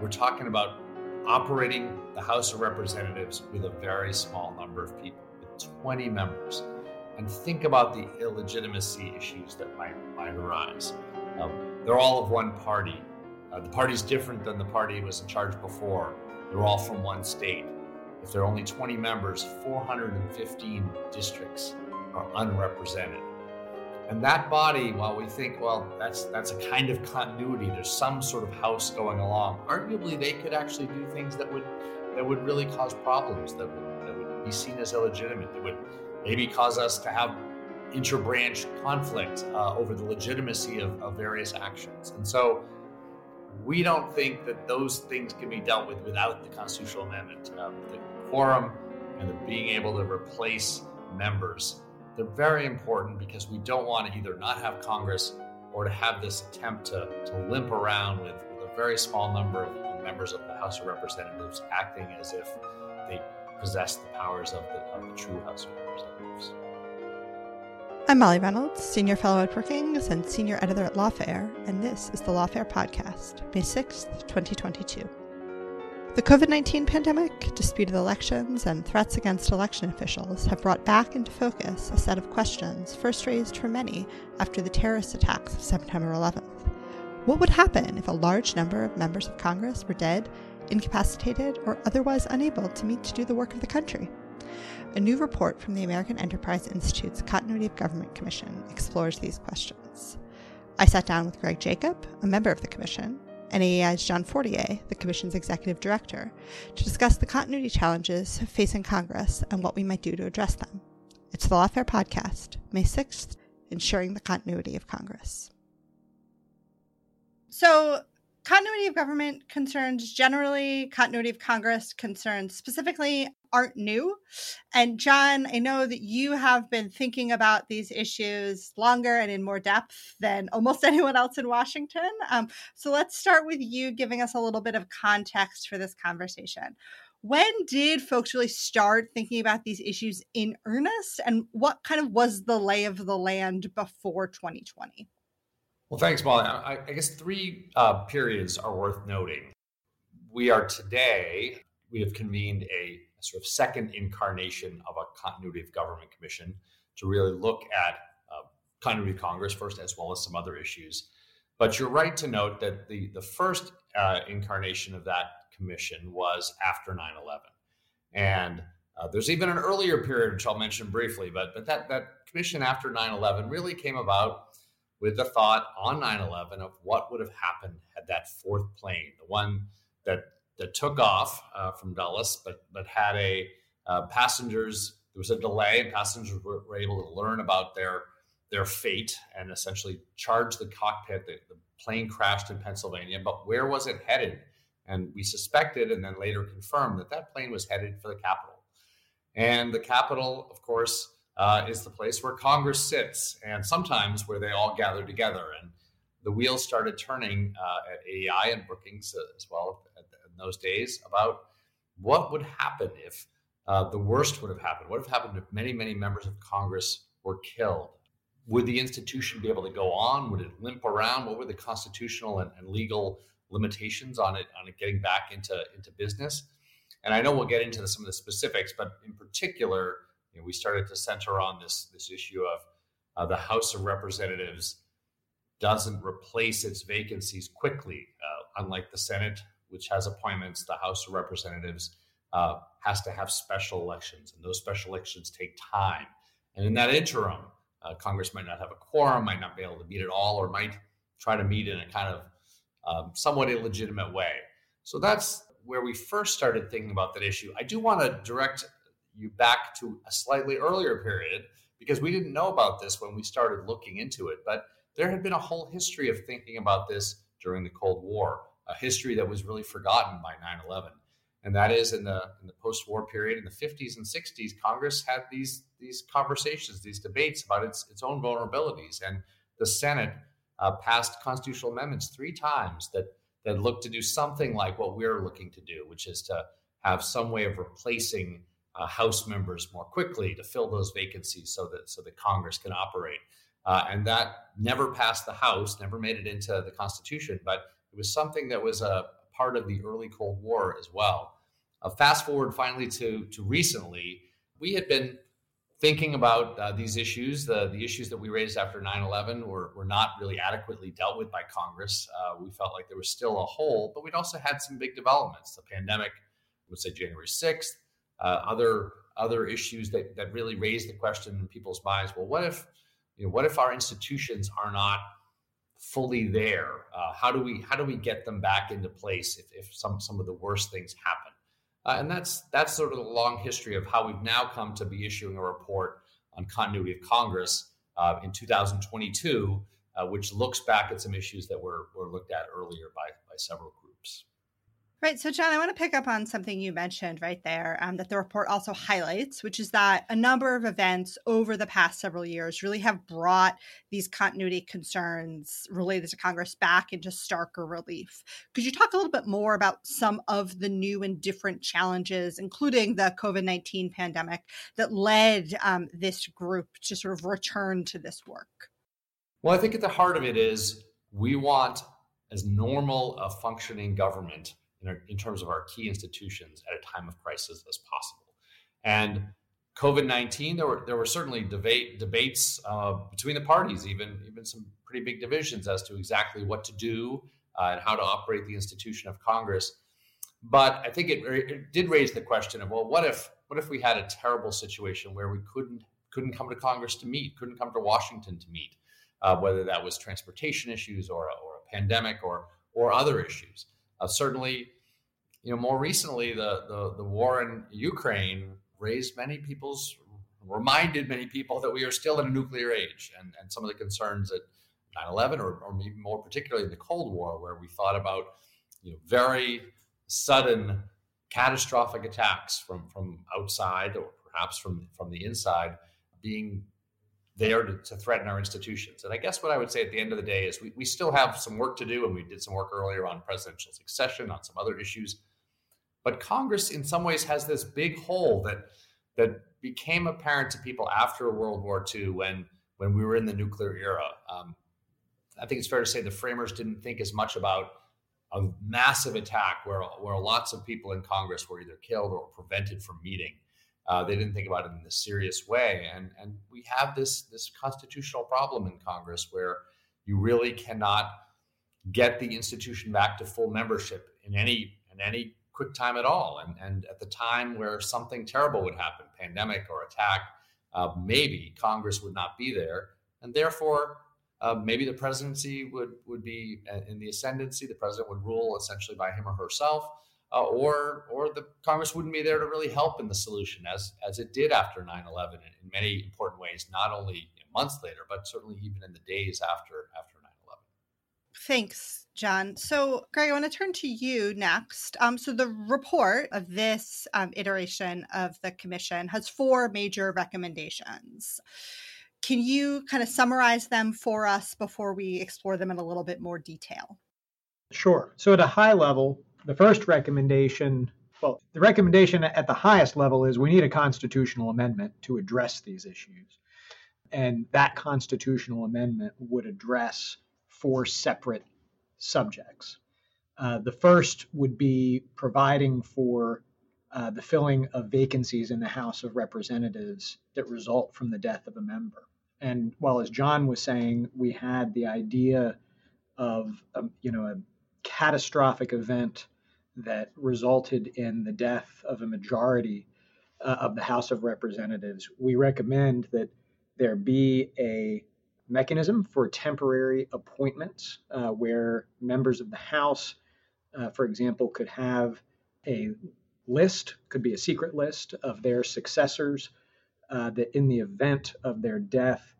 We're talking about operating the House of Representatives with a very small number of people, with 20 members. And think about the illegitimacy issues that might, might arise. Um, they're all of one party. Uh, the party's different than the party was in charge before. They're all from one state. If there are only 20 members, 415 districts are unrepresented. And that body, while we think, well, that's that's a kind of continuity, there's some sort of house going along. Arguably, they could actually do things that would that would really cause problems, that would that would be seen as illegitimate, that would maybe cause us to have interbranch conflict uh, over the legitimacy of, of various actions. And so, we don't think that those things can be dealt with without the constitutional amendment. Um, the quorum and the being able to replace members they're very important because we don't want to either not have Congress or to have this attempt to, to limp around with, with a very small number of members of the House of Representatives acting as if they possess the powers of the, of the true House of Representatives. I'm Molly Reynolds, Senior Fellow at Brookings and Senior Editor at Lawfare, and this is the Lawfare Podcast, May 6th, 2022. The COVID 19 pandemic, disputed elections, and threats against election officials have brought back into focus a set of questions first raised for many after the terrorist attacks of September 11th. What would happen if a large number of members of Congress were dead, incapacitated, or otherwise unable to meet to do the work of the country? A new report from the American Enterprise Institute's Continuity of Government Commission explores these questions. I sat down with Greg Jacob, a member of the commission, and AEI's John Fortier, the Commission's executive director, to discuss the continuity challenges facing Congress and what we might do to address them. It's the Lawfare Podcast, May 6th, Ensuring the Continuity of Congress. So, continuity of government concerns generally, continuity of Congress concerns specifically aren't new. And John, I know that you have been thinking about these issues longer and in more depth than almost anyone else in Washington. Um, so let's start with you giving us a little bit of context for this conversation. When did folks really start thinking about these issues in earnest? And what kind of was the lay of the land before 2020? Well, thanks, Molly. I, I guess three uh, periods are worth noting. We are today, we have convened a sort of second incarnation of a continuity of government commission to really look at uh, continuity of Congress first, as well as some other issues. But you're right to note that the, the first uh, incarnation of that commission was after 9 11. And uh, there's even an earlier period, which I'll mention briefly, but, but that, that commission after 9 11 really came about with the thought on 9 11 of what would have happened had that fourth plane, the one that that took off uh, from Dulles, but but had a uh, passengers. There was a delay, and passengers were, were, able to learn about their their fate and essentially charge the cockpit. The, the plane crashed in Pennsylvania, but where was it headed? And we suspected, and then later confirmed that that plane was headed for the Capitol. And the Capitol, of course, uh, is the place where Congress sits, and sometimes where they all gather together. And the wheels started turning uh, at AEI and Brookings as well in those days about what would happen if uh, the worst would have happened. What would have happened if many, many members of Congress were killed? Would the institution be able to go on? Would it limp around? What were the constitutional and, and legal limitations on it on it getting back into into business? And I know we'll get into some of the specifics, but in particular, you know, we started to center on this this issue of uh, the House of Representatives doesn't replace its vacancies quickly, uh, unlike the Senate, which has appointments. The House of Representatives uh, has to have special elections, and those special elections take time. And in that interim, uh, Congress might not have a quorum, might not be able to meet at all, or might try to meet in a kind of um, somewhat illegitimate way. So that's where we first started thinking about that issue. I do want to direct you back to a slightly earlier period because we didn't know about this when we started looking into it. But there had been a whole history of thinking about this during the Cold War, a history that was really forgotten by 9 11. And that is in the, in the post war period in the 50s and 60s, Congress had these, these conversations, these debates about its, its own vulnerabilities. And the Senate uh, passed constitutional amendments three times that, that looked to do something like what we're looking to do, which is to have some way of replacing uh, House members more quickly to fill those vacancies so that so that Congress can operate. Uh, and that never passed the House, never made it into the Constitution, but it was something that was a part of the early Cold War as well. Uh, fast forward finally to to recently, we had been thinking about uh, these issues, the, the issues that we raised after 9 11 were, were not really adequately dealt with by Congress. Uh, we felt like there was still a hole, but we'd also had some big developments. The pandemic, I would say January 6th, uh, other other issues that that really raise the question in people's minds. Well, what if you know, what if our institutions are not fully there? Uh, how do we how do we get them back into place if, if some some of the worst things happen? Uh, and that's that's sort of the long history of how we've now come to be issuing a report on continuity of Congress uh, in 2022, uh, which looks back at some issues that were were looked at earlier by by several groups. Right. So, John, I want to pick up on something you mentioned right there um, that the report also highlights, which is that a number of events over the past several years really have brought these continuity concerns related to Congress back into starker relief. Could you talk a little bit more about some of the new and different challenges, including the COVID 19 pandemic, that led um, this group to sort of return to this work? Well, I think at the heart of it is we want as normal a functioning government in, our, in terms of our key institutions at a time of crisis as possible. And COVID nineteen, there were there were certainly debate debates uh, between the parties, even even some pretty big divisions as to exactly what to do uh, and how to operate the institution of Congress. But I think it, it, did raise the question of well, what if what if we had a terrible situation where we couldn't couldn't come to Congress to meet, couldn't come to Washington to meet, uh, whether that was transportation issues or or a pandemic or or other issues. Uh, certainly, you know, more recently, the, the, the war in Ukraine raised many people's, reminded many people that we are still in a nuclear age, and, and some of the concerns that 9/11, or, or maybe more particularly the Cold War, where we thought about, you know, very sudden, catastrophic attacks from from outside or perhaps from from the inside, being there to, to, threaten our institutions. And I guess what I would say at the end of the day is we, we still have some work to do, and we did some work earlier on presidential succession, on some other issues. But Congress, in some ways, has this big hole that that became apparent to people after World War II when when we were in the nuclear era. Um, I think it's fair to say the framers didn't think as much about a massive attack where where lots of people in Congress were either killed or prevented from meeting. Uh, they didn't think about it in a serious way, and and we have this this constitutional problem in Congress where you really cannot get the institution back to full membership in any in any quick time at all. And and at the time where something terrible would happen, pandemic or attack, uh, maybe Congress would not be there, and therefore. Uh, maybe the presidency would would be uh, in the ascendancy. The president would rule essentially by him or herself, uh, or or the Congress wouldn't be there to really help in the solution as as it did after 9/11 in, in many important ways, not only months later, but certainly even in the days after after 9/11. Thanks, John. So, Greg, I want to turn to you next. Um, so, the report of this um, iteration of the commission has four major recommendations. Can you kind of summarize them for us before we explore them in a little bit more detail? Sure. So, at a high level, the first recommendation, well, the recommendation at the highest level is we need a constitutional amendment to address these issues. And that constitutional amendment would address four separate subjects. Uh, the first would be providing for uh, the filling of vacancies in the House of Representatives that result from the death of a member. And while, as John was saying, we had the idea of um, you know a catastrophic event that resulted in the death of a majority uh, of the House of Representatives, we recommend that there be a mechanism for temporary appointments uh, where members of the House, uh, for example, could have a list, could be a secret list of their successors uh, that in the event of their death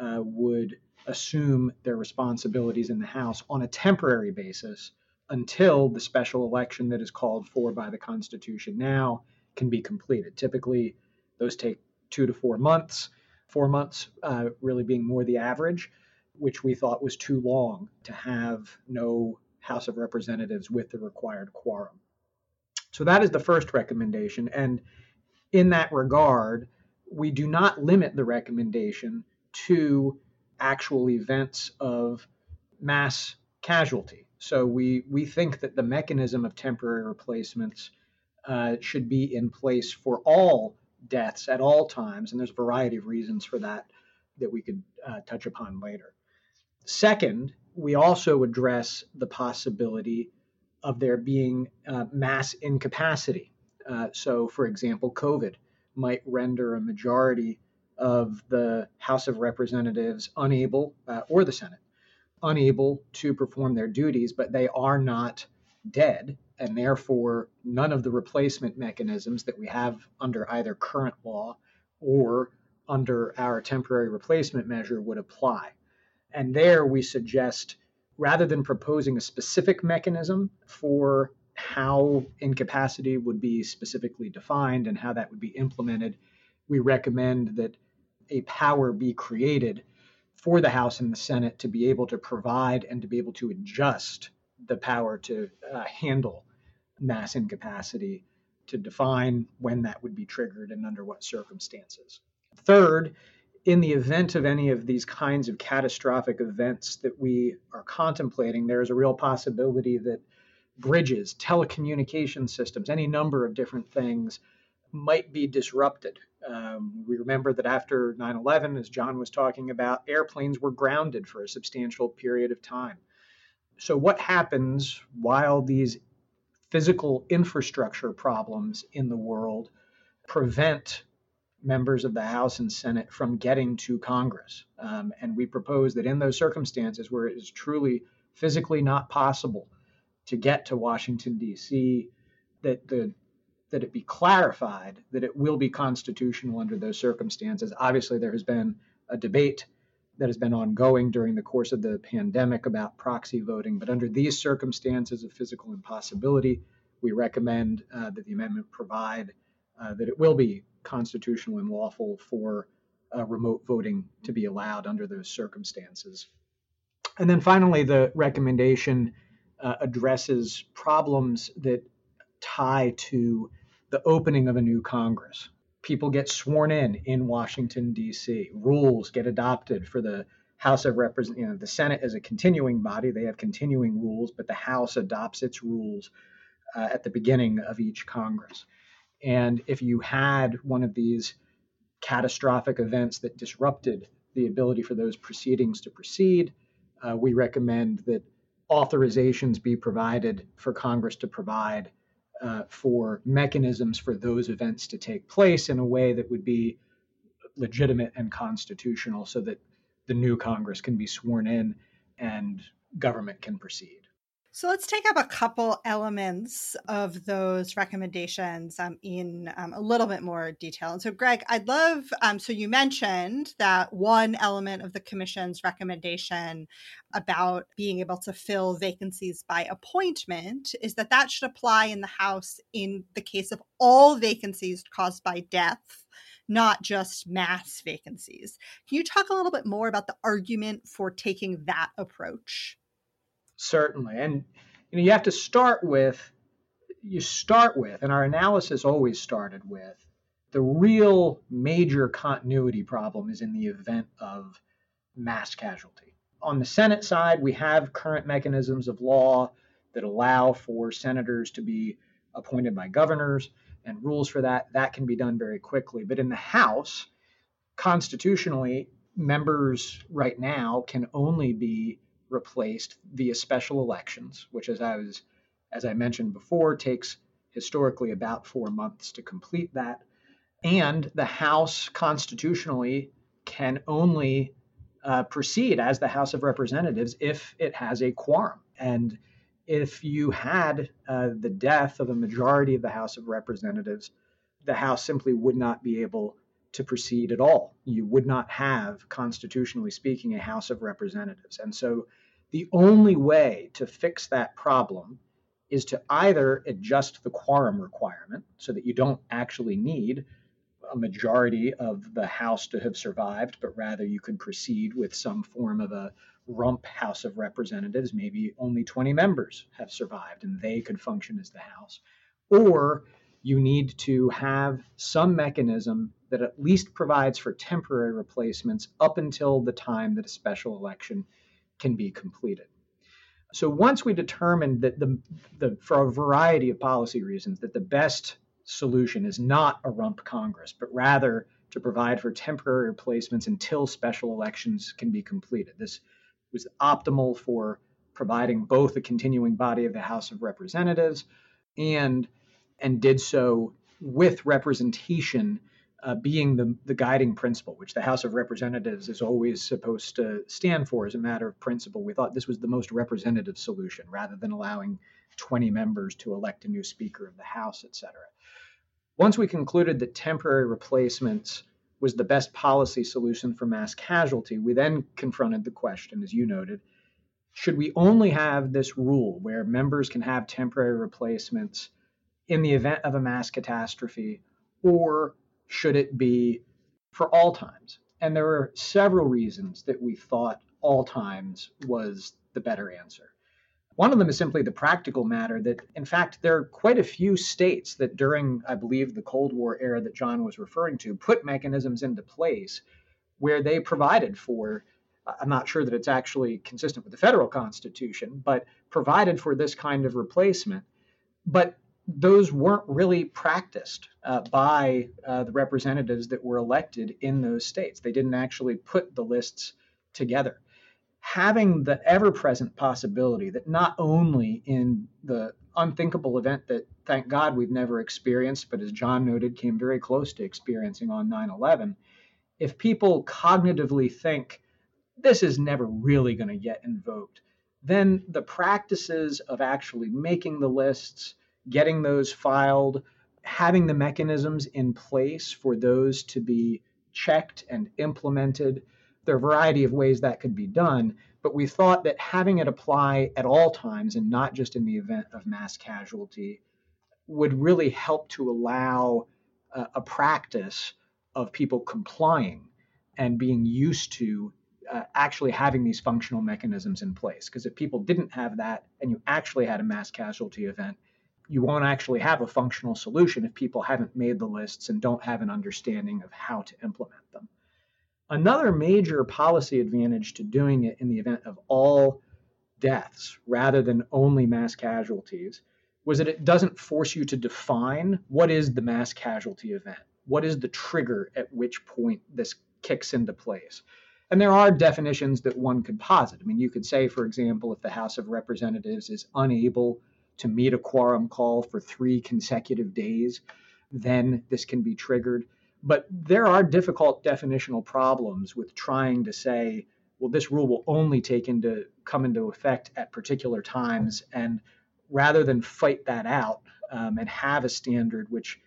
uh, would assume their responsibilities in the House on a temporary basis until the special election that is called for by the Constitution now can be completed. Typically, those take two to four months, four months uh, really being more the average, which we thought was too long to have no House of Representatives with the required quorum. So that is the first recommendation. And in that regard, we do not limit the recommendation to actual events of mass casualty. So we, we think that the mechanism of temporary replacements uh, should be in place for all deaths at all times. And there's a variety of reasons for that that we could uh, touch upon later. Second, we also address the possibility of there being uh, mass incapacity. Uh, so, for example, COVID might render a majority of the House of Representatives unable, uh, or the Senate, unable to perform their duties, but they are not dead, and therefore none of the replacement mechanisms that we have under either current law or under our temporary replacement measure would apply. And there we suggest, rather than proposing a specific mechanism for how incapacity would be specifically defined and how that would be implemented, we recommend that a power be created for the House and the Senate to be able to provide and to be able to adjust the power to uh, handle mass incapacity, to define when that would be triggered and under what circumstances. Third, in the event of any of these kinds of catastrophic events that we are contemplating, there is a real possibility that bridges, telecommunication systems, any number of different things might be disrupted. Um, we remember that after 9 11, as John was talking about, airplanes were grounded for a substantial period of time. So, what happens while these physical infrastructure problems in the world prevent members of the House and Senate from getting to Congress? Um, and we propose that in those circumstances where it is truly physically not possible to get to Washington, D.C., that the that it be clarified that it will be constitutional under those circumstances. Obviously, there has been a debate that has been ongoing during the course of the pandemic about proxy voting, but under these circumstances of physical impossibility, we recommend uh, that the amendment provide uh, that it will be constitutional and lawful for uh, remote voting to be allowed under those circumstances. And then finally, the recommendation uh, addresses problems that tie to the opening of a new Congress. People get sworn in in Washington, D.C. Rules get adopted for the House of Representatives. You know, the Senate is a continuing body, they have continuing rules, but the House adopts its rules uh, at the beginning of each Congress. And if you had one of these catastrophic events that disrupted the ability for those proceedings to proceed, uh, we recommend that authorizations be provided for Congress to provide uh, for mechanisms for those events to take place in a way that would be legitimate and constitutional so that the new Congress can be sworn in and government can proceed. So let's take up a couple elements of those recommendations um, in um, a little bit more detail. And so, Greg, I'd love, um, so you mentioned that one element of the Commission's recommendation about being able to fill vacancies by appointment is that that should apply in the House in the case of all vacancies caused by death not just mass vacancies. Can you talk a little bit more about the argument for taking that approach? Certainly. And you know, you have to start with you start with, and our analysis always started with the real major continuity problem is in the event of mass casualty. On the Senate side, we have current mechanisms of law that allow for senators to be appointed by governors. and rules for that. That can be done very quickly. But in the House, constitutionally, members right now can only be replaced via special elections, which, as I was, as I mentioned before, takes historically about four months to complete that. And the House constitutionally can only uh, proceed as the House of Representatives if it has a quorum. And if you had uh, the death of a majority of the House of Representatives, the House simply would not be able to proceed at all. You would not have, constitutionally speaking, a House of Representatives. And so the only way to fix that problem is to either adjust the quorum requirement so that you don't actually need a majority of the House to have survived, but rather you could proceed with some form of a rump House of Representatives. Maybe only 20 members have survived and they could function as the House. Or you need to have some mechanism that at least provides for temporary replacements up until the time that a special election can be completed. So once we determined that the, the for a variety of policy reasons that the best solution is not a rump Congress, but rather to provide for temporary replacements until special elections can be completed. This was optimal for providing both a continuing body of the House of Representatives and and did so with representation uh, being the, the guiding principle, which the House of Representatives is always supposed to stand for as a matter of principle. We thought this was the most representative solution rather than allowing 20 members to elect a new Speaker of the House, et cetera. Once we concluded that temporary replacements was the best policy solution for mass casualty, we then confronted the question, as you noted, should we only have this rule where members can have temporary replacements in the event of a mass catastrophe, or should it be for all times? And there were several reasons that we thought all times was the better answer. One of them is simply the practical matter that, in fact, there are quite a few states that during, I believe, the Cold War era that John was referring to, put mechanisms into place where they provided for, I'm not sure that it's actually consistent with the federal constitution, but provided for this kind of replacement. But those weren't really practiced uh, by uh, the representatives that were elected in those states. They didn't actually put the lists together having the ever present possibility that not only in the unthinkable event that thank God we've never experienced, but as John noted, came very close to experiencing on 9 11, if people cognitively think this is never really going to get invoked, then the practices of actually making the lists, getting those filed, having the mechanisms in place for those to be checked and implemented there are a variety of ways that could be done, but we thought that having it apply at all times and not just in the event of mass casualty would really help to allow uh, a practice of people complying and being used to uh, actually having these functional mechanisms in place. Because if people didn't have that and you actually had a mass casualty event, you won't actually have a functional solution if people haven't made the lists and don't have an understanding of how to implement them. Another major policy advantage to doing it in the event of all deaths rather than only mass casualties was that it doesn't force you to define what is the mass casualty event. What is the trigger at which point this kicks into place? And there are definitions that one could posit. I mean, you could say, for example, if the House of Representatives is unable to meet a quorum call for three consecutive days, then this can be triggered. But there are difficult definitional problems with trying to say, well, this rule will only take into come into effect at particular times, and rather than fight that out um, and have a standard which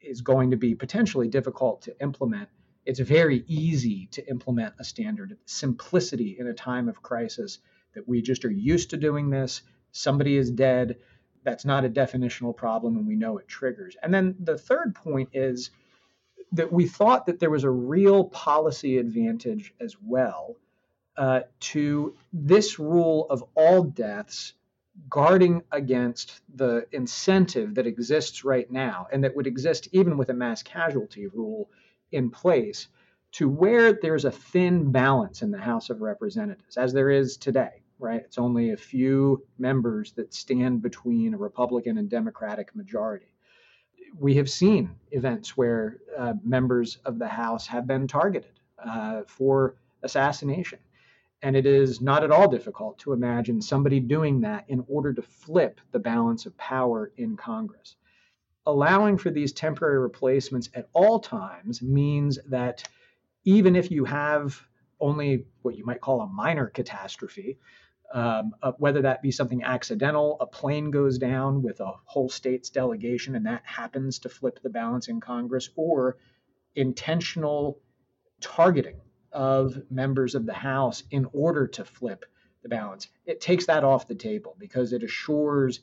is going to be potentially difficult to implement, it's very easy to implement a standard. Simplicity in a time of crisis that we just are used to doing this. Somebody is dead. That's not a definitional problem, and we know it triggers. And then the third point is that we thought that there was a real policy advantage as well uh, to this rule of all deaths guarding against the incentive that exists right now and that would exist even with a mass casualty rule in place to where there's a thin balance in the House of Representatives, as there is today, right? It's only a few members that stand between a Republican and Democratic majority we have seen events where uh, members of the House have been targeted uh, for assassination. And it is not at all difficult to imagine somebody doing that in order to flip the balance of power in Congress. Allowing for these temporary replacements at all times means that even if you have only what you might call a minor catastrophe, um, uh, whether that be something accidental, a plane goes down with a whole state's delegation and that happens to flip the balance in Congress, or intentional targeting of members of the House in order to flip the balance. It takes that off the table because it assures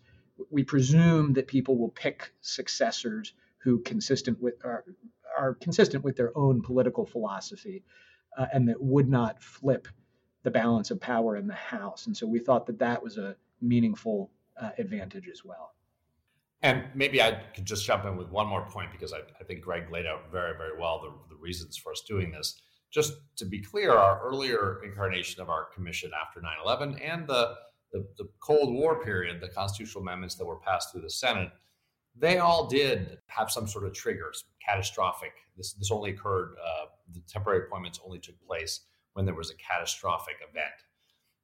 we presume that people will pick successors who consistent with are, are consistent with their own political philosophy uh, and that would not flip the balance of power in the House. And so we thought that that was a meaningful uh, advantage as well. And maybe I could just jump in with one more point because I, I think Greg laid out very, very well the, the reasons for us doing this just to be clear, our earlier incarnation of our commission after 9 11 and the, the, the, Cold War period, the constitutional amendments that were passed through the Senate, they all did have some sort of triggers, catastrophic. This, this only occurred, uh, the temporary appointments only took place when there was a catastrophic event.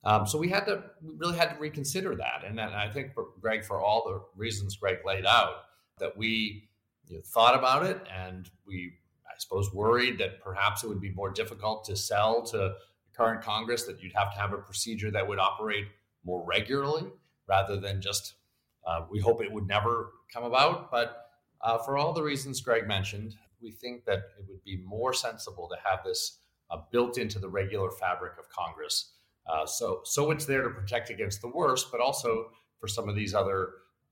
Um, so we had to we really had to reconsider that. And, and I think, for Greg, for all the reasons Greg laid out, that we you know, thought about it and we I suppose, worried that perhaps it would be more difficult to sell to the current Congress, that you'd have to have a procedure that would operate more regularly rather than just, uh, we hope it would never come about. But uh, for all the reasons Greg mentioned, we think that it would be more sensible to have this uh, built into the regular fabric of Congress. Uh, so, so it's there to protect against the worst, but also for some of these other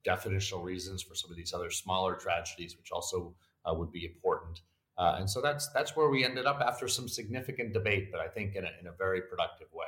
definitional reasons, for some of these other smaller tragedies, which also uh, would be important. Uh, and so that's that's where we ended up after some significant debate, but I think in a, in a very productive way.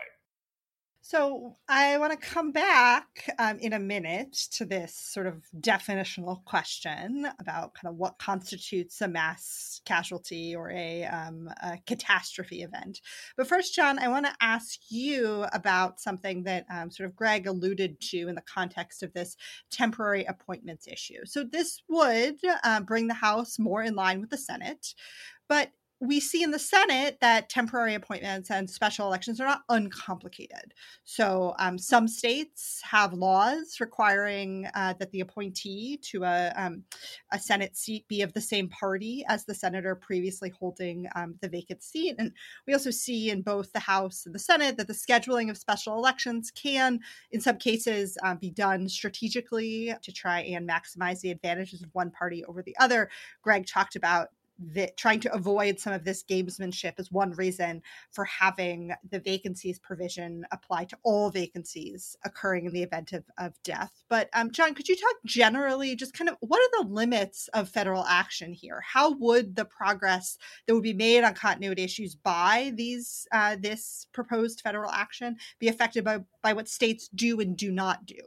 So I want to come back um, in a minute to this sort of definitional question about kind of what constitutes a mass casualty or a, um, a catastrophe event. But first, John, I want to ask you about something that um, sort of Greg alluded to in the context of this temporary appointments issue. So this would uh, bring the House more in line with the Senate. But we see in the Senate that temporary appointments and special elections are not uncomplicated. So, um, some states have laws requiring uh, that the appointee to a, um, a Senate seat be of the same party as the senator previously holding um, the vacant seat. And we also see in both the House and the Senate that the scheduling of special elections can, in some cases, uh, be done strategically to try and maximize the advantages of one party over the other. Greg talked about that trying to avoid some of this gamesmanship is one reason for having the vacancies provision apply to all vacancies occurring in the event of, of death. But um, John, could you talk generally, just kind of what are the limits of federal action here? How would the progress that would be made on continuity issues by these uh, this proposed federal action be affected by by what states do and do not do?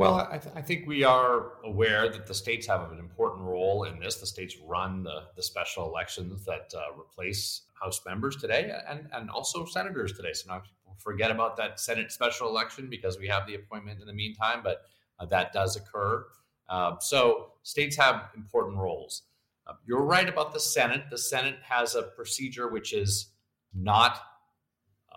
Well, I, th- I, think we are aware that the states have an important role in this. The states run the, the special elections that uh, replace House members today and, and also senators today. So people forget about that Senate special election because we have the appointment in the meantime, but uh, that does occur. Uh, so states have important roles. Uh, you're right about the Senate. The Senate has a procedure which is not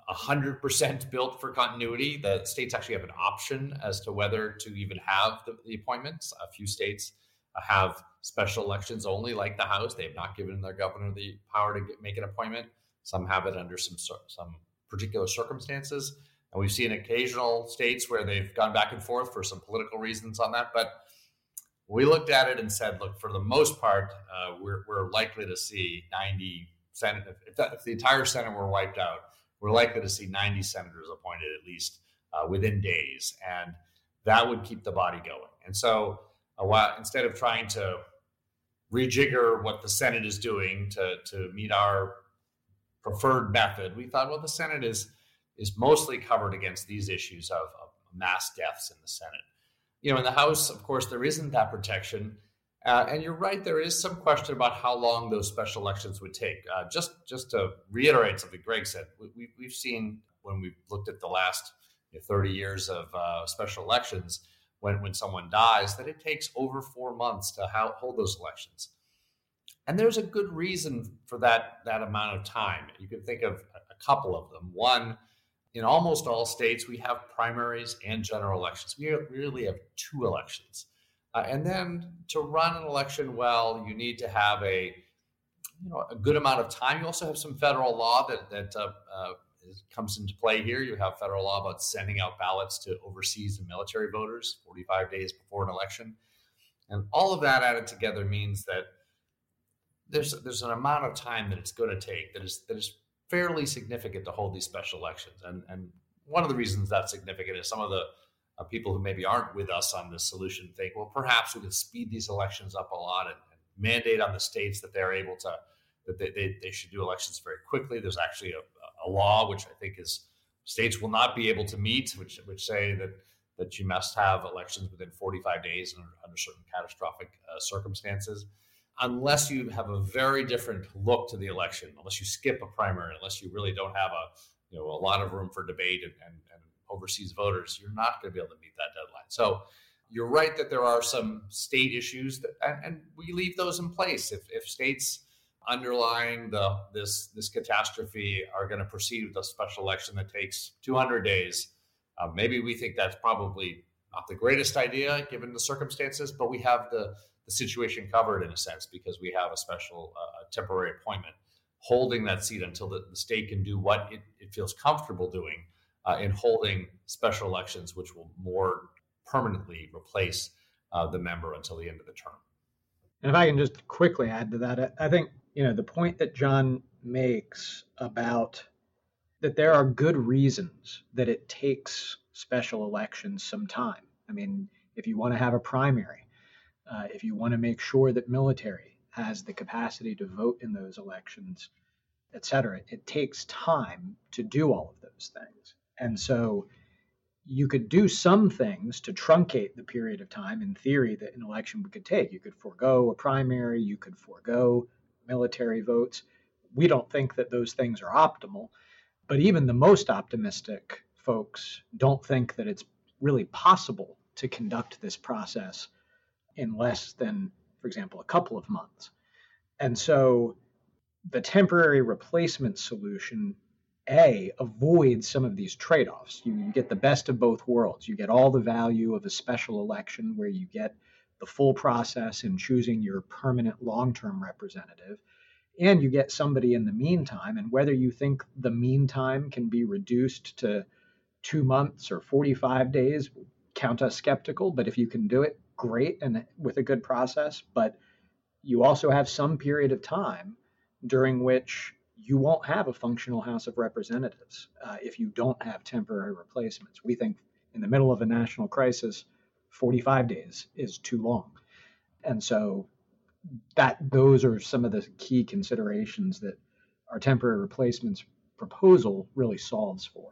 100% built for continuity. The states actually have an option as to whether to even have the, the appointments. A few states have special elections only, like the House. They have not given their governor the power to get, make an appointment. Some have it under some some particular circumstances, and we've seen occasional states where they've gone back and forth for some political reasons on that. But we looked at it and said, look, for the most part, uh, we're, we're likely to see 90 Senate if, if the entire Senate were wiped out we're likely to see 90 senators appointed at least uh, within days. And that would keep the body going. And so, uh, while, instead of trying to rejigger what the Senate is doing to, to meet our preferred method, we thought, well, the Senate is is mostly covered against these issues of, of mass deaths in the Senate. You know, in the House, of course, there isn't that protection. Uh, and you're right, there is some question about how long those special elections would take. Uh, just just to reiterate something Greg said, we, have seen when we've looked at the last you know, 30 years of uh, special elections, when, when someone dies, that it takes over four months to hold those elections. And there's a good reason for that, that amount of time. You can think of a couple of them. One, in almost all states, we have primaries and general elections. We really have two elections. Uh, and then to run an election well, you need to have a you know a good amount of time. You also have some federal law that that uh, uh, comes into play here. You have federal law about sending out ballots to overseas and military voters 45 days before an election, and all of that added together means that there's there's an amount of time that it's going to take that is that is fairly significant to hold these special elections. And and one of the reasons that's significant is some of the uh, people who maybe aren't with us on this solution think, well, perhaps we can speed these elections up a lot and, and mandate on the states that they're able to that they, they, they should do elections very quickly. There's actually a, a law which I think is states will not be able to meet, which which say that that you must have elections within 45 days under, under certain catastrophic uh, circumstances unless you have a very different look to the election, unless you skip a primary, unless you really don't have a you know a lot of room for debate and, and, and overseas voters, you're not going to be able to meet that deadline. So you're right that there are some state issues that, and, and we leave those in place if, if states underlying the this this catastrophe are going to proceed with a special election that takes 200 days. Uh, maybe we think that's probably not the greatest idea given the circumstances, but we have the the situation covered in a sense because we have a special uh, temporary appointment holding that seat until the, the state can do what it, it feels comfortable doing uh, in holding special elections, which will more permanently replace uh, the member until the end of the term. And if I can just quickly add to that, I think you know the point that John makes about that there are good reasons that it takes special elections some time. I mean, if you want to have a primary, uh, if you want to make sure that military has the capacity to vote in those elections, et cetera, it takes time to do all of those things. And so you could do some things to truncate the period of time in theory that an election could take. You could forego a primary, you could forego military votes. We don't think that those things are optimal, but even the most optimistic folks don't think that it's really possible to conduct this process in less than, for example, a couple of months. And so the temporary replacement solution, A, avoids some of these trade offs. You, you, get the best of both worlds. You get all the value of a special election where you get the full process in choosing your permanent long term representative. And you get somebody in the meantime. And whether you think the meantime can be reduced to two months or 45 days, count us skeptical. But if you can do it, great and with a good process, but you also have some period of time during which you won't have a functional House of Representatives uh, if you don't have temporary replacements. We think in the middle of a national crisis, 45 days is too long. And so that those are some of the key considerations that our temporary replacements proposal really solves for.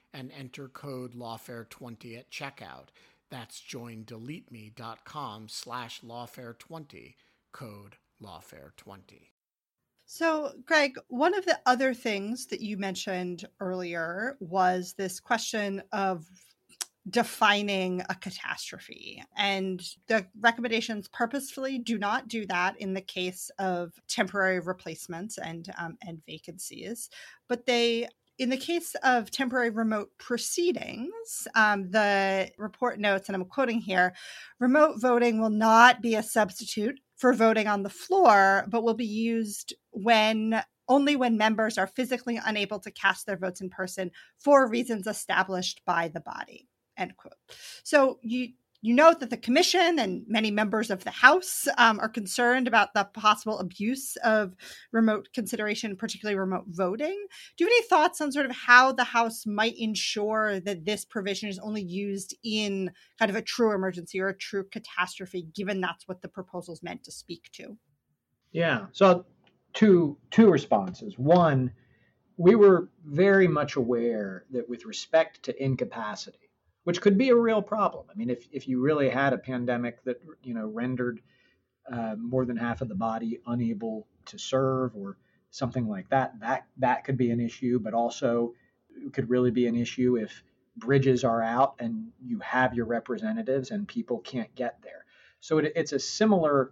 and enter code lawfare20 at checkout. That's joindeleteme.com slash lawfare20, code lawfare20. So, Greg, one of the other things that you mentioned earlier was this question of defining a catastrophe. And the recommendations purposefully do not do that in the case of temporary replacements and um, and vacancies, but they in the case of temporary remote proceedings, um, the report notes, and I'm quoting here remote voting will not be a substitute for voting on the floor, but will be used when only when members are physically unable to cast their votes in person for reasons established by the body. End quote. So you you note that the commission and many members of the House um, are concerned about the possible abuse of remote consideration, particularly remote voting. Do you have any thoughts on sort of how the House might ensure that this provision is only used in kind of a true emergency or a true catastrophe, given that's what the proposal is meant to speak to? Yeah. So two two responses. One, we were very much aware that with respect to incapacity which could be a real problem. I mean, if, if you really had a pandemic that you know rendered uh, more than half of the body unable to serve or something like that, that that could be an issue. But also, it could really be an issue if bridges are out and you have your representatives and people can't get there. So it, it's a similar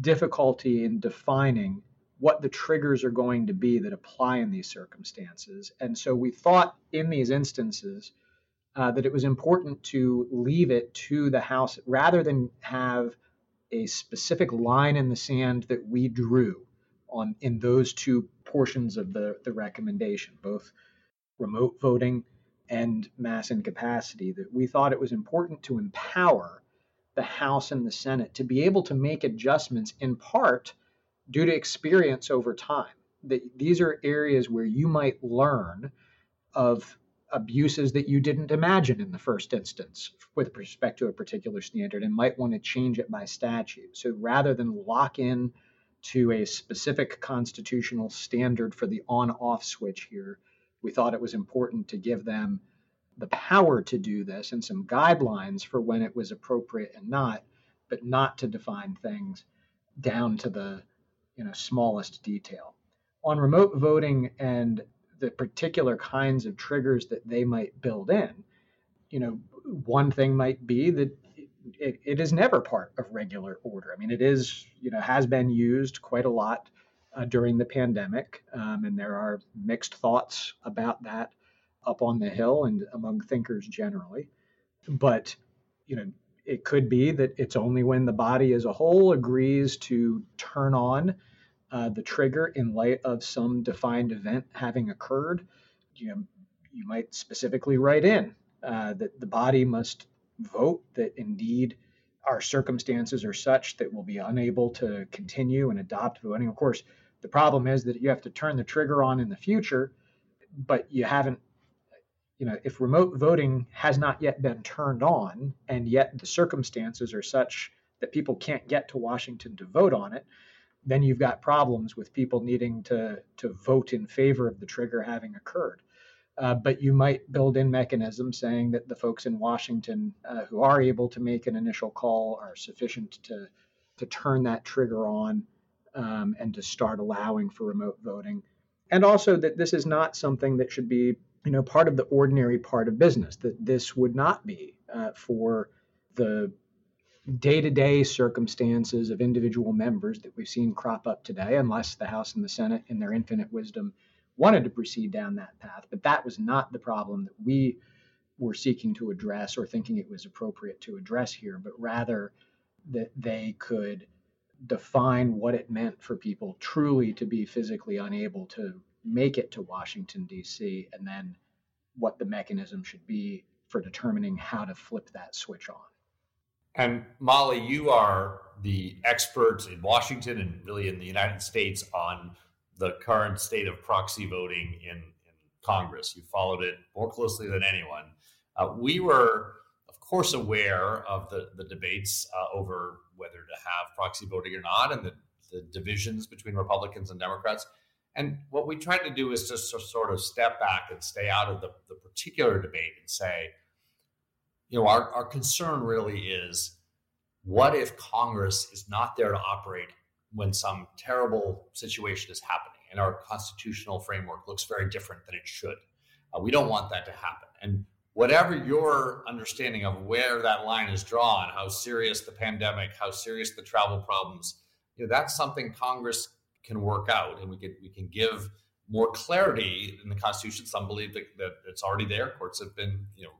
difficulty in defining what the triggers are going to be that apply in these circumstances. And so we thought in these instances uh, that it was important to leave it to the House rather than have a specific line in the sand that we drew on in those two portions of the, the recommendation, both remote voting and mass incapacity, that we thought it was important to empower the House and the Senate to be able to make adjustments in part due to experience over time. That these are areas where you might learn of abuses that you didn't imagine in the first instance with respect to a particular standard and might want to change it by statute. So rather than lock in to a specific constitutional standard for the on off switch here, we thought it was important to give them the power to do this and some guidelines for when it was appropriate and not, but not to define things down to the you know smallest detail. On remote voting and the particular kinds of triggers that they might build in, you know, one thing might be that it, it is never part of regular order. I mean, it is, you know, has been used quite a lot uh, during the pandemic, um, and there are mixed thoughts about that up on the Hill and among thinkers generally. But, you know, it could be that it's only when the body as a whole agrees to turn on uh, the trigger in light of some defined event having occurred. You know, you might specifically write in uh, that the body must vote that indeed our circumstances are such that we'll be unable to continue and adopt voting. Of course, the problem is that you have to turn the trigger on in the future, but you haven't you know, if remote voting has not yet been turned on, and yet the circumstances are such that people can't get to Washington to vote on it, then you've got problems with people needing to to vote in favor of the trigger having occurred. Uh, but you might build in mechanisms saying that the folks in Washington uh, who are able to make an initial call are sufficient to to turn that trigger on um, and to start allowing for remote voting, and also that this is not something that should be you know, part of the ordinary part of business, that this would not be uh, for the day to day circumstances of individual members that we've seen crop up today, unless the House and the Senate, in their infinite wisdom, wanted to proceed down that path. But that was not the problem that we were seeking to address or thinking it was appropriate to address here, but rather that they could define what it meant for people truly to be physically unable to make it to Washington, D.C., and then what the mechanism should be for determining how to flip that switch on. And Molly, you are the expert in Washington and really in the United States on the current state of proxy voting in, in Congress. You followed it more closely than anyone. Uh, we were, of course, aware of the, the debates uh, over whether to have proxy voting or not and the, the divisions between Republicans and Democrats. And what we tried to do is just to sort of step back and stay out of the, the particular debate and say, you know, our, our concern really is what if Congress is not there to operate when some terrible situation is happening and our constitutional framework looks very different than it should? Uh, we don't want that to happen. And whatever your understanding of where that line is drawn, how serious the pandemic, how serious the travel problems, you know, that's something Congress can work out, and we can we can give more clarity in the Constitution. Some believe that, that it's already there. Courts have been you know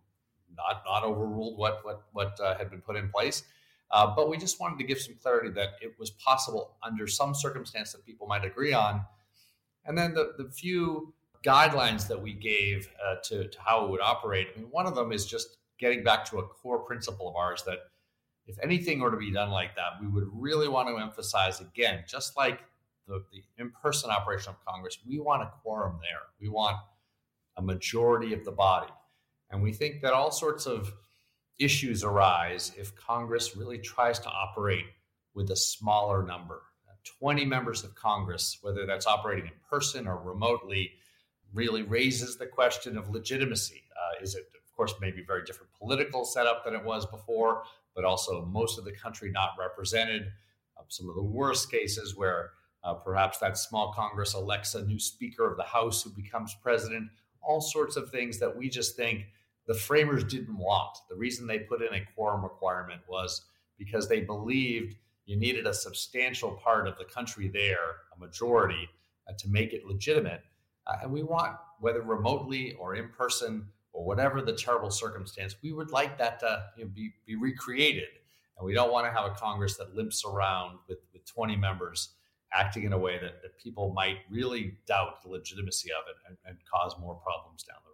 not not overruled what what what uh, had been put in place. Uh, but we just wanted to give some clarity that it was possible under some circumstance that people might agree on. And then the, the few guidelines that we gave uh, to, to how it would operate, I mean, one of them is just getting back to a core principle of ours that if anything were to be done like that, we would really want to emphasize again, just like the, the in-person operation of Congress, we want a quorum there. We want a majority of the body. And we think that all sorts of issues arise if Congress really tries to operate with a smaller number. 20 members of Congress, whether that's operating in person or remotely, really raises the question of legitimacy. Uh, is it, of course, maybe very different political setup than it was before, but also most of the country not represented? Uh, some of the worst cases where uh, perhaps that small Congress elects a new Speaker of the House who becomes president. All sorts of things that we just think the framers didn't want. The reason they put in a quorum requirement was because they believed you needed a substantial part of the country there, a majority, uh, to make it legitimate. Uh, and we want, whether remotely or in person or whatever the terrible circumstance, we would like that to you know, be, be recreated. And we don't want to have a Congress that limps around with, with 20 members acting in a way that, that people might really doubt the legitimacy of it and, and cause more problems down the road.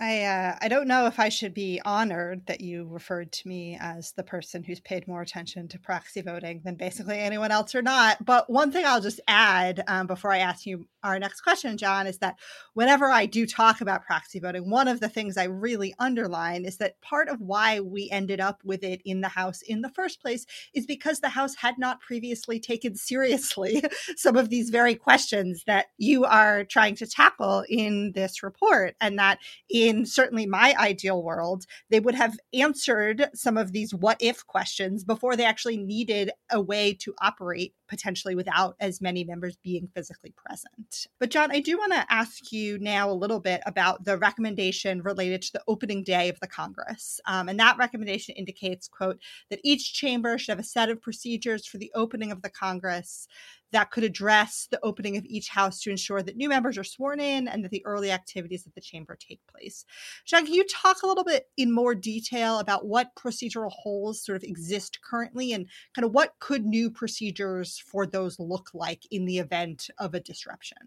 I uh, I don't know if I should be honored that you referred to me as the person who's paid more attention to proxy voting than basically anyone else or not. But one thing I'll just add um, before I ask you our next question, John, is that whenever I do talk about proxy voting, one of the things I really underline is that part of why we ended up with it in the House in the first place is because the House had not previously taken seriously some of these very questions that you are trying to tackle in this report, and that in certainly my ideal world, they would have answered some of these what if questions before they actually needed a way to operate potentially without as many members being physically present. But, John, I do want to ask you now a little bit about the recommendation related to the opening day of the Congress. Um, and that recommendation indicates, quote, that each chamber should have a set of procedures for the opening of the Congress that could address the opening of each house to ensure that new members are sworn in and that the early activities of the chamber take place. John, can you talk a little bit in more detail about what procedural holes sort of exist currently and kind of what could new procedures for those look like in the event of a disruption?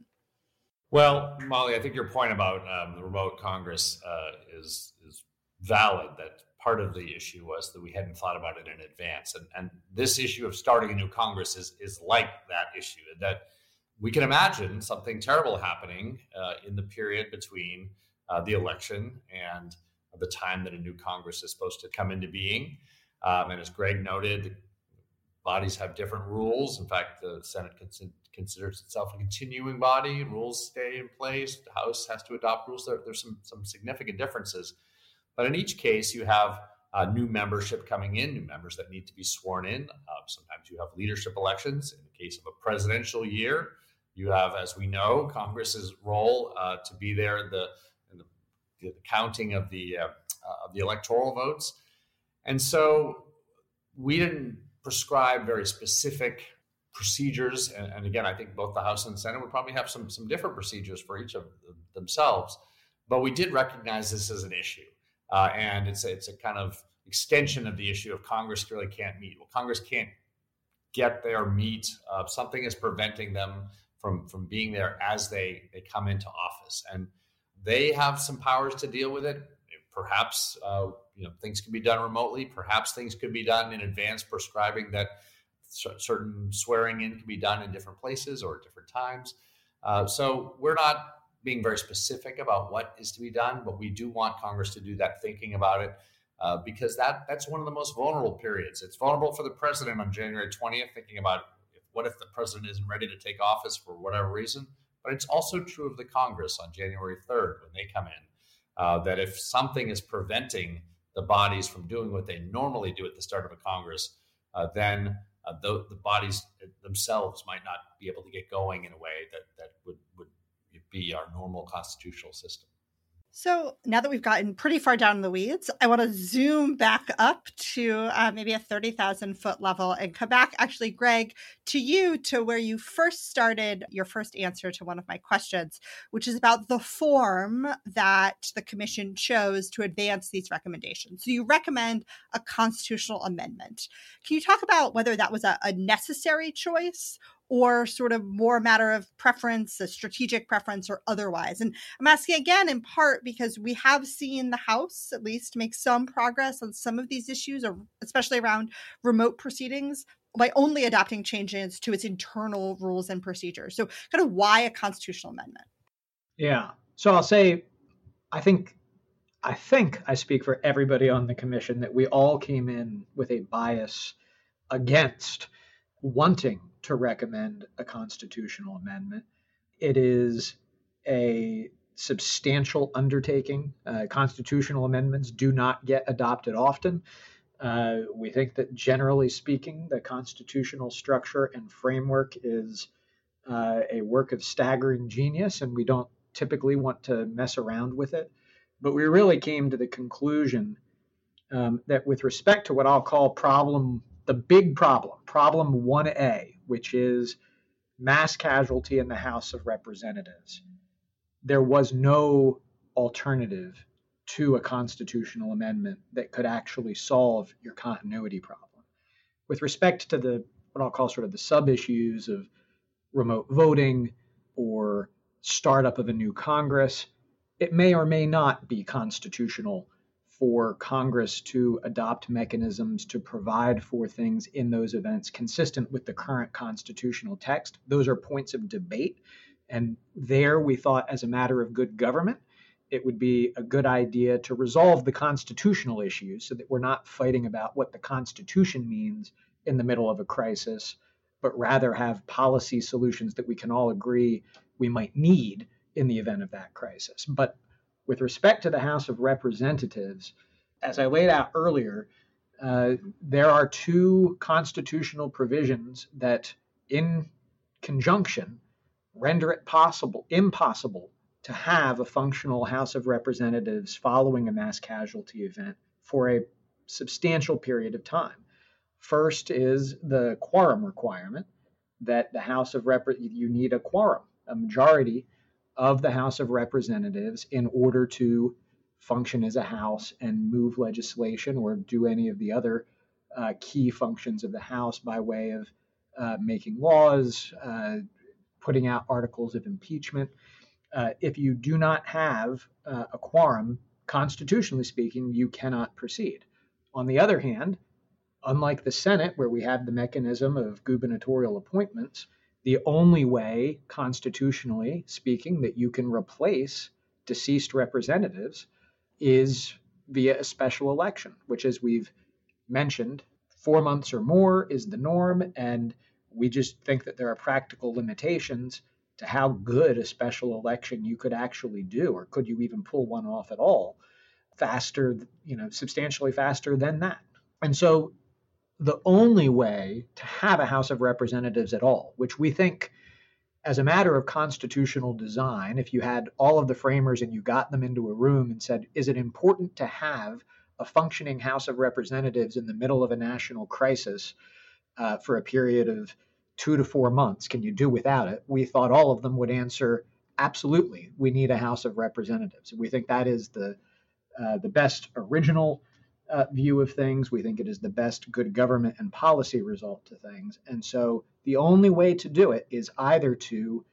Well, Molly, I think your point about um, the remote Congress uh, is is valid. That part of the issue was that we hadn't thought about it in advance. And, and this issue of starting a new Congress is, is like that issue, that we can imagine something terrible happening uh, in the period between uh, the election and the time that a new Congress is supposed to come into being. Um, and as Greg noted, bodies have different rules. In fact, the Senate cons- considers itself a continuing body. Rules stay in place. The House has to adopt rules. There, there's some, some significant differences. But in each case, you have uh, new membership coming in, new members that need to be sworn in. Uh, sometimes you have leadership elections. In the case of a presidential year, you have, as we know, Congress's role uh, to be there in the, in the, the counting of the uh, of the electoral votes. And so we didn't prescribe very specific procedures. And, and, again, I think both the House and the Senate would probably have some some different procedures for each of themselves. But we did recognize this as an issue. Uh, and it's a, it's a kind of extension of the issue of Congress really can't meet. Well, Congress can't get there meet. Uh, something is preventing them from from being there as they they come into office, and they have some powers to deal with it. Perhaps uh, you know things can be done remotely. Perhaps things could be done in advance, prescribing that certain swearing in can be done in different places or at different times. Uh, so we're not being very specific about what is to be done, but we do want Congress to do that thinking about it uh, because that that's one of the most vulnerable periods. It's vulnerable for the president on January 20th, thinking about if, what if the president isn't ready to take office for whatever reason. But it's also true of the Congress on January 3rd when they come in. Uh, that if something is preventing the bodies from doing what they normally do at the start of a Congress, uh, then uh, the, the, bodies themselves might not be able to get going in a way that, that would, would be our normal constitutional system. So now that we've gotten pretty far down in the weeds, I want to zoom back up to uh, maybe a 30,000 foot level and come back, actually, Greg, to you, to where you first started your first answer to one of my questions, which is about the form that the commission chose to advance these recommendations. So you recommend a constitutional amendment. Can you talk about whether that was a, a necessary choice or sort of more a matter of preference, a strategic preference, or otherwise? And I'm asking again in part because we have seen the House at least make some progress on some of these issues, especially around remote proceedings, by only adopting changes to its internal rules and procedures. So, kind of why a constitutional amendment? Yeah. So I'll say, I think. I think I speak for everybody on the commission that we all came in with a bias against wanting to recommend a constitutional amendment. It is a substantial undertaking. Uh, constitutional amendments do not get adopted often. Uh, we think that generally speaking, the constitutional structure and framework is uh, a work of staggering genius, and we don't typically want to mess around with it. But we really came to the conclusion um, that with respect to what I'll call problem the big problem, problem 1A, which is mass casualty in the House of Representatives, there was no alternative to a constitutional amendment that could actually solve your continuity problem. With respect to the what I'll call sort of the sub issues of remote voting or startup of a new Congress, it may or may not be constitutional for Congress to adopt mechanisms to provide for things in those events consistent with the current constitutional text. Those are points of debate. And there we thought, as a matter of good government, it would be a good idea to resolve the constitutional issues so that we're not fighting about what the Constitution means in the middle of a crisis, but rather have policy solutions that we can all agree we might need in the event of that crisis. But with respect to the House of Representatives, as I laid out earlier, uh, there are two constitutional provisions that, in conjunction, render it possible, impossible, to have a functional House of Representatives following a mass casualty event for a substantial period of time. First is the quorum requirement that the House of Rep you need a quorum a majority of the House of Representatives in order to function as a House and move legislation or do any of the other uh, key functions of the House by way of uh, making laws, uh, putting out articles of impeachment. Uh, if you do not have uh, a quorum, constitutionally speaking, you cannot proceed. On the other hand, unlike the Senate, where we have the mechanism of gubernatorial appointments, the only way, constitutionally speaking, that you can replace deceased representatives is via a special election, which, as we've mentioned, four months or more is the norm. And we just think that there are practical limitations to how good a special election you could actually do, or could you even pull one off at all faster, you know, substantially faster than that. And so the only way to have a House of Representatives at all, which we think, as a matter of constitutional design, if you had all of the framers and you got them into a room and said, is it important to have a functioning House of Representatives in the middle of a national crisis uh, for a period of two to four months? Can you do without it? We thought all of them would answer, absolutely, we need a House of Representatives. We think that is the uh, the best original uh, view of things. We think it is the best good government and policy result to things. And so the only way to do it is either to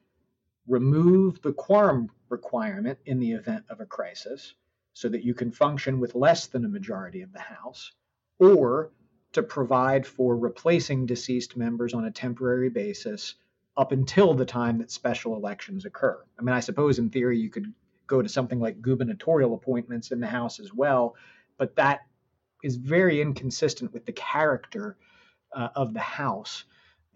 remove the quorum requirement in the event of a crisis so that you can function with less than a majority of the House, or to provide for replacing deceased members on a temporary basis up until the time that special elections occur. I mean, I suppose in theory you could go to something like gubernatorial appointments in the House as well, but that is very inconsistent with the character uh, of the house.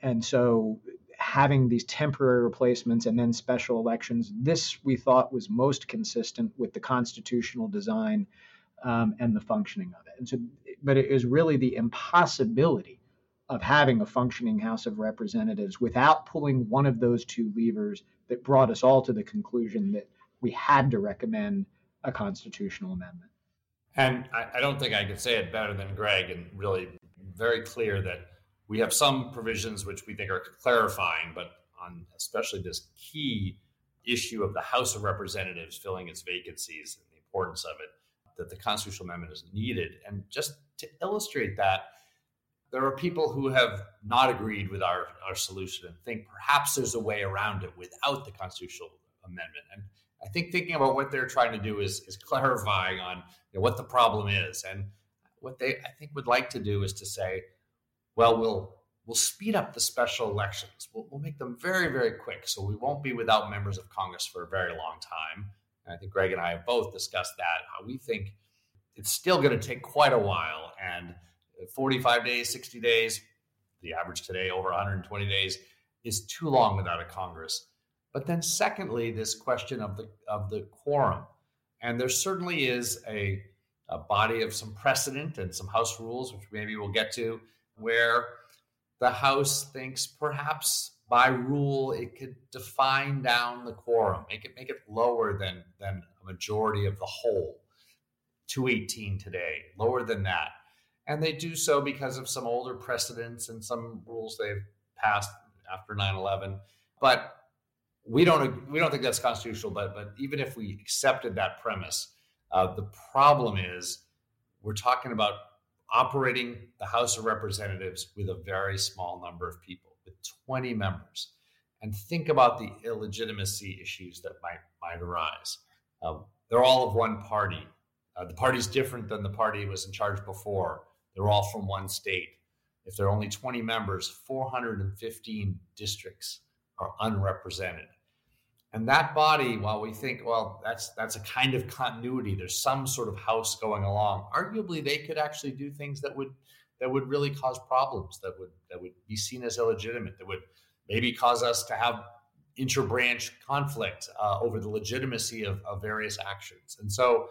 And so having these temporary replacements and then special elections, this we thought was most consistent with the constitutional design um, and the functioning of it. And so, but it is really the impossibility of having a functioning House of Representatives without pulling one of those two levers that brought us all to the conclusion that we had to recommend a constitutional amendment. And I, I, don't think I could say it better than Greg, and really very clear that we have some provisions which we think are clarifying, but on especially this key issue of the House of Representatives filling its vacancies and the importance of it, that the constitutional amendment is needed. And just to illustrate that, there are people who have not agreed with our, our solution and think perhaps there's a way around it without the constitutional amendment. And I think thinking about what they're trying to do is is clarifying on you know, what the problem is, and what they I think would like to do is to say, well, we'll we'll speed up the special elections. We'll, we'll make them very very quick, so we won't be without members of Congress for a very long time. And I think Greg and I have both discussed that how we think it's still going to take quite a while, and 45 days, 60 days, the average today over 120 days is too long without a Congress. But then, secondly, this question of the of the quorum, and there certainly is a, a body of some precedent and some House rules, which maybe we'll get to, where the House thinks perhaps by rule it could define down the quorum, make it make it lower than than a majority of the whole, 218 today, lower than that. And they do so because of some older precedents and some rules they've passed after 9 11. But we don't we don't think that's constitutional. But but even if we accepted that premise, uh, the problem is we're talking about operating the House of Representatives with a very small number of people, with 20 members. And think about the illegitimacy issues that might might arise. Uh, they're all of one party. Uh, the party's different than the party was in charge before. They're all from one state. If there are only 20 members, 415 districts are unrepresented. And that body, while we think, well, that's that's a kind of continuity, there's some sort of house going along. Arguably, they could actually do things that would that would really cause problems, that would that would be seen as illegitimate, that would maybe cause us to have interbranch conflict uh, over the legitimacy of, of various actions. And so,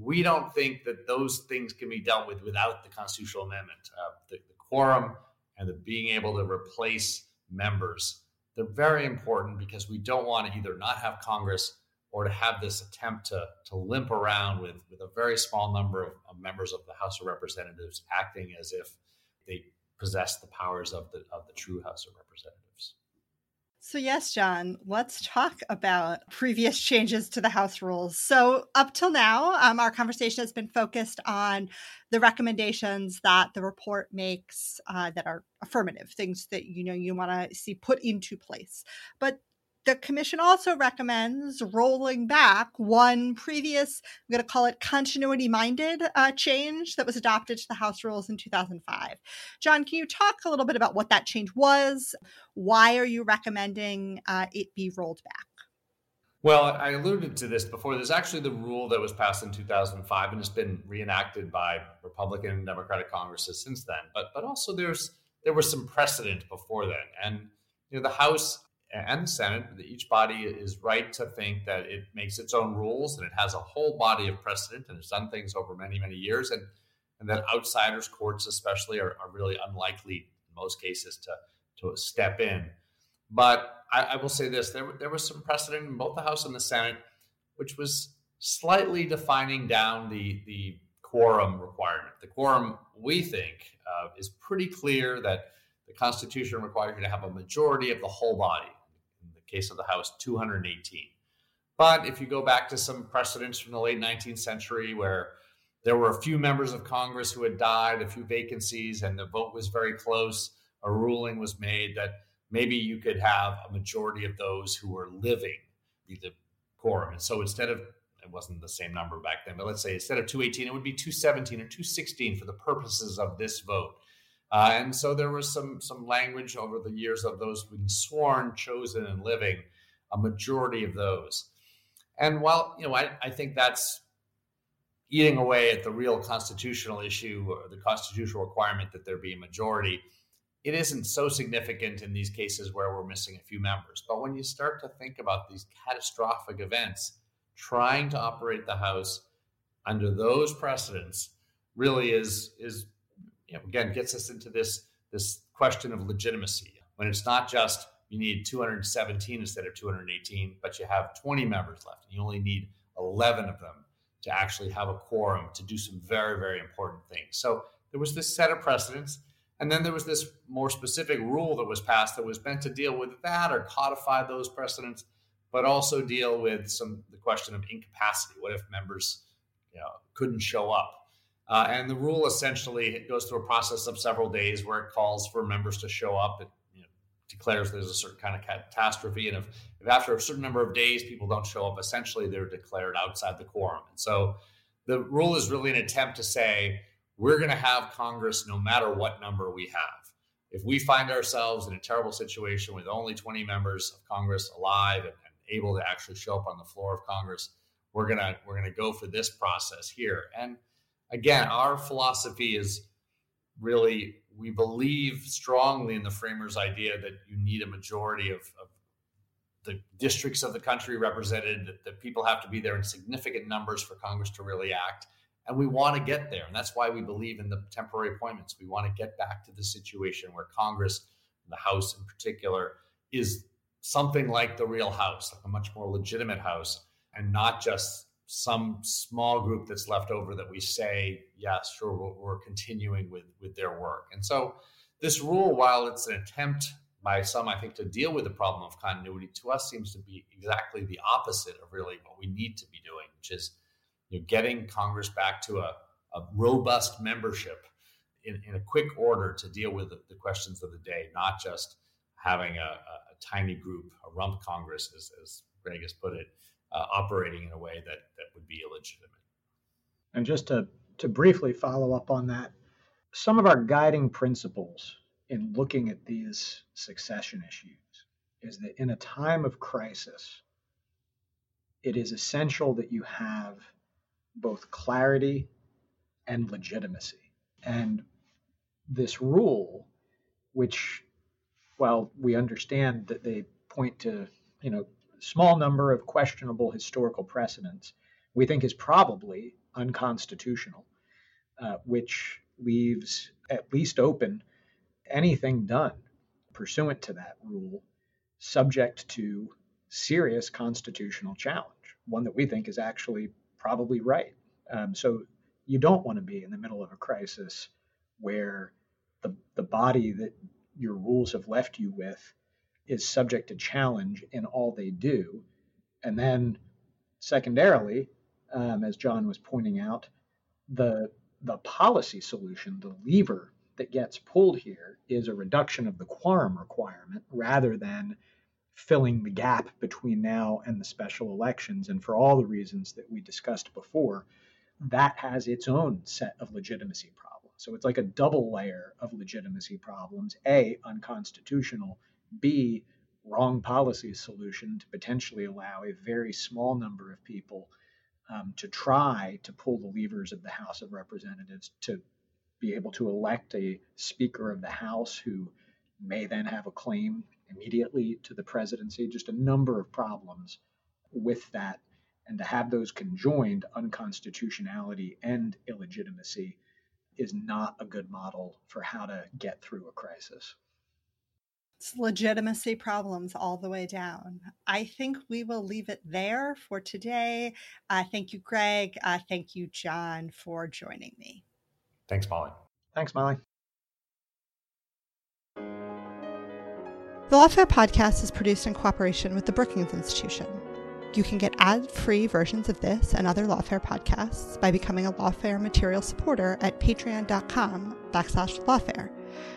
we don't think that those things can be dealt with without the constitutional amendment. Uh, the, the quorum and the being able to replace members they're very important because we don't want to either not have Congress or to have this attempt to, to limp around with, with a very small number of, of members of the House of Representatives acting as if they possess the powers of the of the true House of Representatives. So, yes, John, let's talk about previous changes to the House rules. So, up till now, um, our conversation has been focused on the recommendations that the report makes uh, that are affirmative, things that you know you want to see put into place. But the commission also recommends rolling back one previous, I'm going to call it continuity minded uh, change that was adopted to the House rules in 2005. John, can you talk a little bit about what that change was? Why are you recommending uh, it be rolled back? Well, I alluded to this before. There's actually the rule that was passed in 2005 and it's been reenacted by Republican and Democratic Congresses since then. But but also there's there was some precedent before then. And you know the House and the Senate, each body is right to think that it makes its own rules and it has a whole body of precedent and has done things over many, many years. And, and that outsiders, courts especially, are, are really unlikely in most cases to, to step in. But I, I will say this there, there was some precedent in both the House and the Senate, which was slightly defining down the, the quorum requirement. The quorum, we think, uh, is pretty clear that the Constitution requires you to have a majority of the whole body case of the House, 218. But if you go back to some precedents from the late 19th century where there were a few members of Congress who had died, a few vacancies, and the vote was very close, a ruling was made that maybe you could have a majority of those who were living be the quorum. And so instead of it wasn't the same number back then, but let's say instead of 218, it would be 217 or 216 for the purposes of this vote. Uh, and so there was some some language over the years of those being sworn, chosen, and living, a majority of those. And while you know, I, I think that's eating away at the real constitutional issue or the constitutional requirement that there be a majority. It isn't so significant in these cases where we're missing a few members. But when you start to think about these catastrophic events, trying to operate the House under those precedents really is is you know, again gets us into this this question of legitimacy when it's not just you need 217 instead of 218, but you have 20 members left, and you only need 11 of them to actually have a quorum to do some very very important things. So there was this set of precedents. And then there was this more specific rule that was passed that was meant to deal with that or codify those precedents, but also deal with some the question of incapacity. What if members you know, couldn't show up? Uh, and the rule essentially goes through a process of several days where it calls for members to show up. It you know, declares there's a certain kind of catastrophe. And if, if after a certain number of days people don't show up, essentially they're declared outside the quorum. And so the rule is really an attempt to say, we're going to have Congress no matter what number we have. If we find ourselves in a terrible situation with only 20 members of Congress alive and, and able to actually show up on the floor of Congress, we're gonna we're gonna go for this process here. And again, our philosophy is really we believe strongly in the framers' idea that you need a majority of, of the districts of the country represented, that, that people have to be there in significant numbers for Congress to really act. And we want to get there. And that's why we believe in the temporary appointments. We want to get back to the situation where Congress, the House in particular, is something like the real House, like a much more legitimate House, and not just some small group that's left over that we say, yes, sure, we're, continuing with with their work. And so this rule, while it's an attempt by some, I think, to deal with the problem of continuity, to us seems to be exactly the opposite of really what we need to be doing, which is you know, getting Congress back to a, a robust membership in, in, a quick order to deal with the, the, questions of the day, not just having a, a, a tiny group, a rump Congress, as, as Greg has put it, uh, operating in a way that, that would be illegitimate. And just to, to briefly follow up on that, some of our guiding principles in looking at these succession issues is that in a time of crisis, it is essential that you have both clarity and legitimacy. And this rule, which, while we understand that they point to, you know, small number of questionable historical precedents, we think is probably unconstitutional, uh, which leaves at least open anything done pursuant to that rule subject to serious constitutional challenge, one that we think is actually probably right. Um, so you don't want to be in the middle of a crisis where the, the body that your rules have left you with is subject to challenge in all they do. And then, secondarily, um, as John was pointing out, the the policy solution, the lever that gets pulled here, is a reduction of the quorum requirement rather than filling the gap between now and the special elections. And for all the reasons that we discussed before, that has its own set of legitimacy problems. So it's like a double layer of legitimacy problems A, unconstitutional, B, wrong policy solution to potentially allow a very small number of people um, to try to pull the levers of the House of Representatives to be able to elect a Speaker of the House who may then have a claim immediately to the presidency. Just a number of problems with that. And to have those conjoined, unconstitutionality and illegitimacy, is not a good model for how to get through a crisis. It's legitimacy problems all the way down. I think we will leave it there for today. Uh, thank you, Greg. Uh, thank you, John, for joining me. Thanks, Molly. Thanks, Molly. The Lawfare podcast is produced in cooperation with the Brookings Institution. You can get ad-free versions of this and other Lawfare podcasts by becoming a Lawfare material supporter at patreon.com backslash lawfare.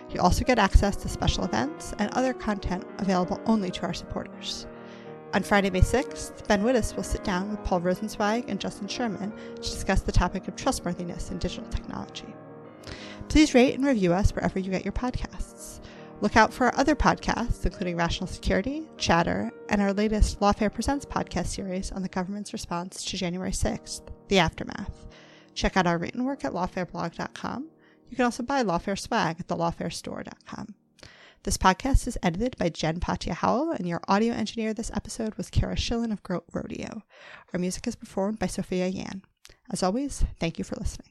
You also get access to special events and other content available only to our supporters. On Friday, May 6th, Ben Wittes will sit down with Paul Rosenzweig and Justin Sherman to discuss the topic of trustworthiness in digital technology. Please rate and review us wherever you get your podcasts. Look out for our other podcasts, including Rational Security, Chatter, and our latest Lawfare Presents podcast series on the government's response to January 6th, The Aftermath. Check out our written work at lawfareblog.com you can also buy Lawfare swag at thelawfarestore.com. This podcast is edited by Jen Patja Howell, and your audio engineer this episode was Cara Shillenn of Goat Rodeo. Our music is performed by Sophia Yan. As always, thank you for listening.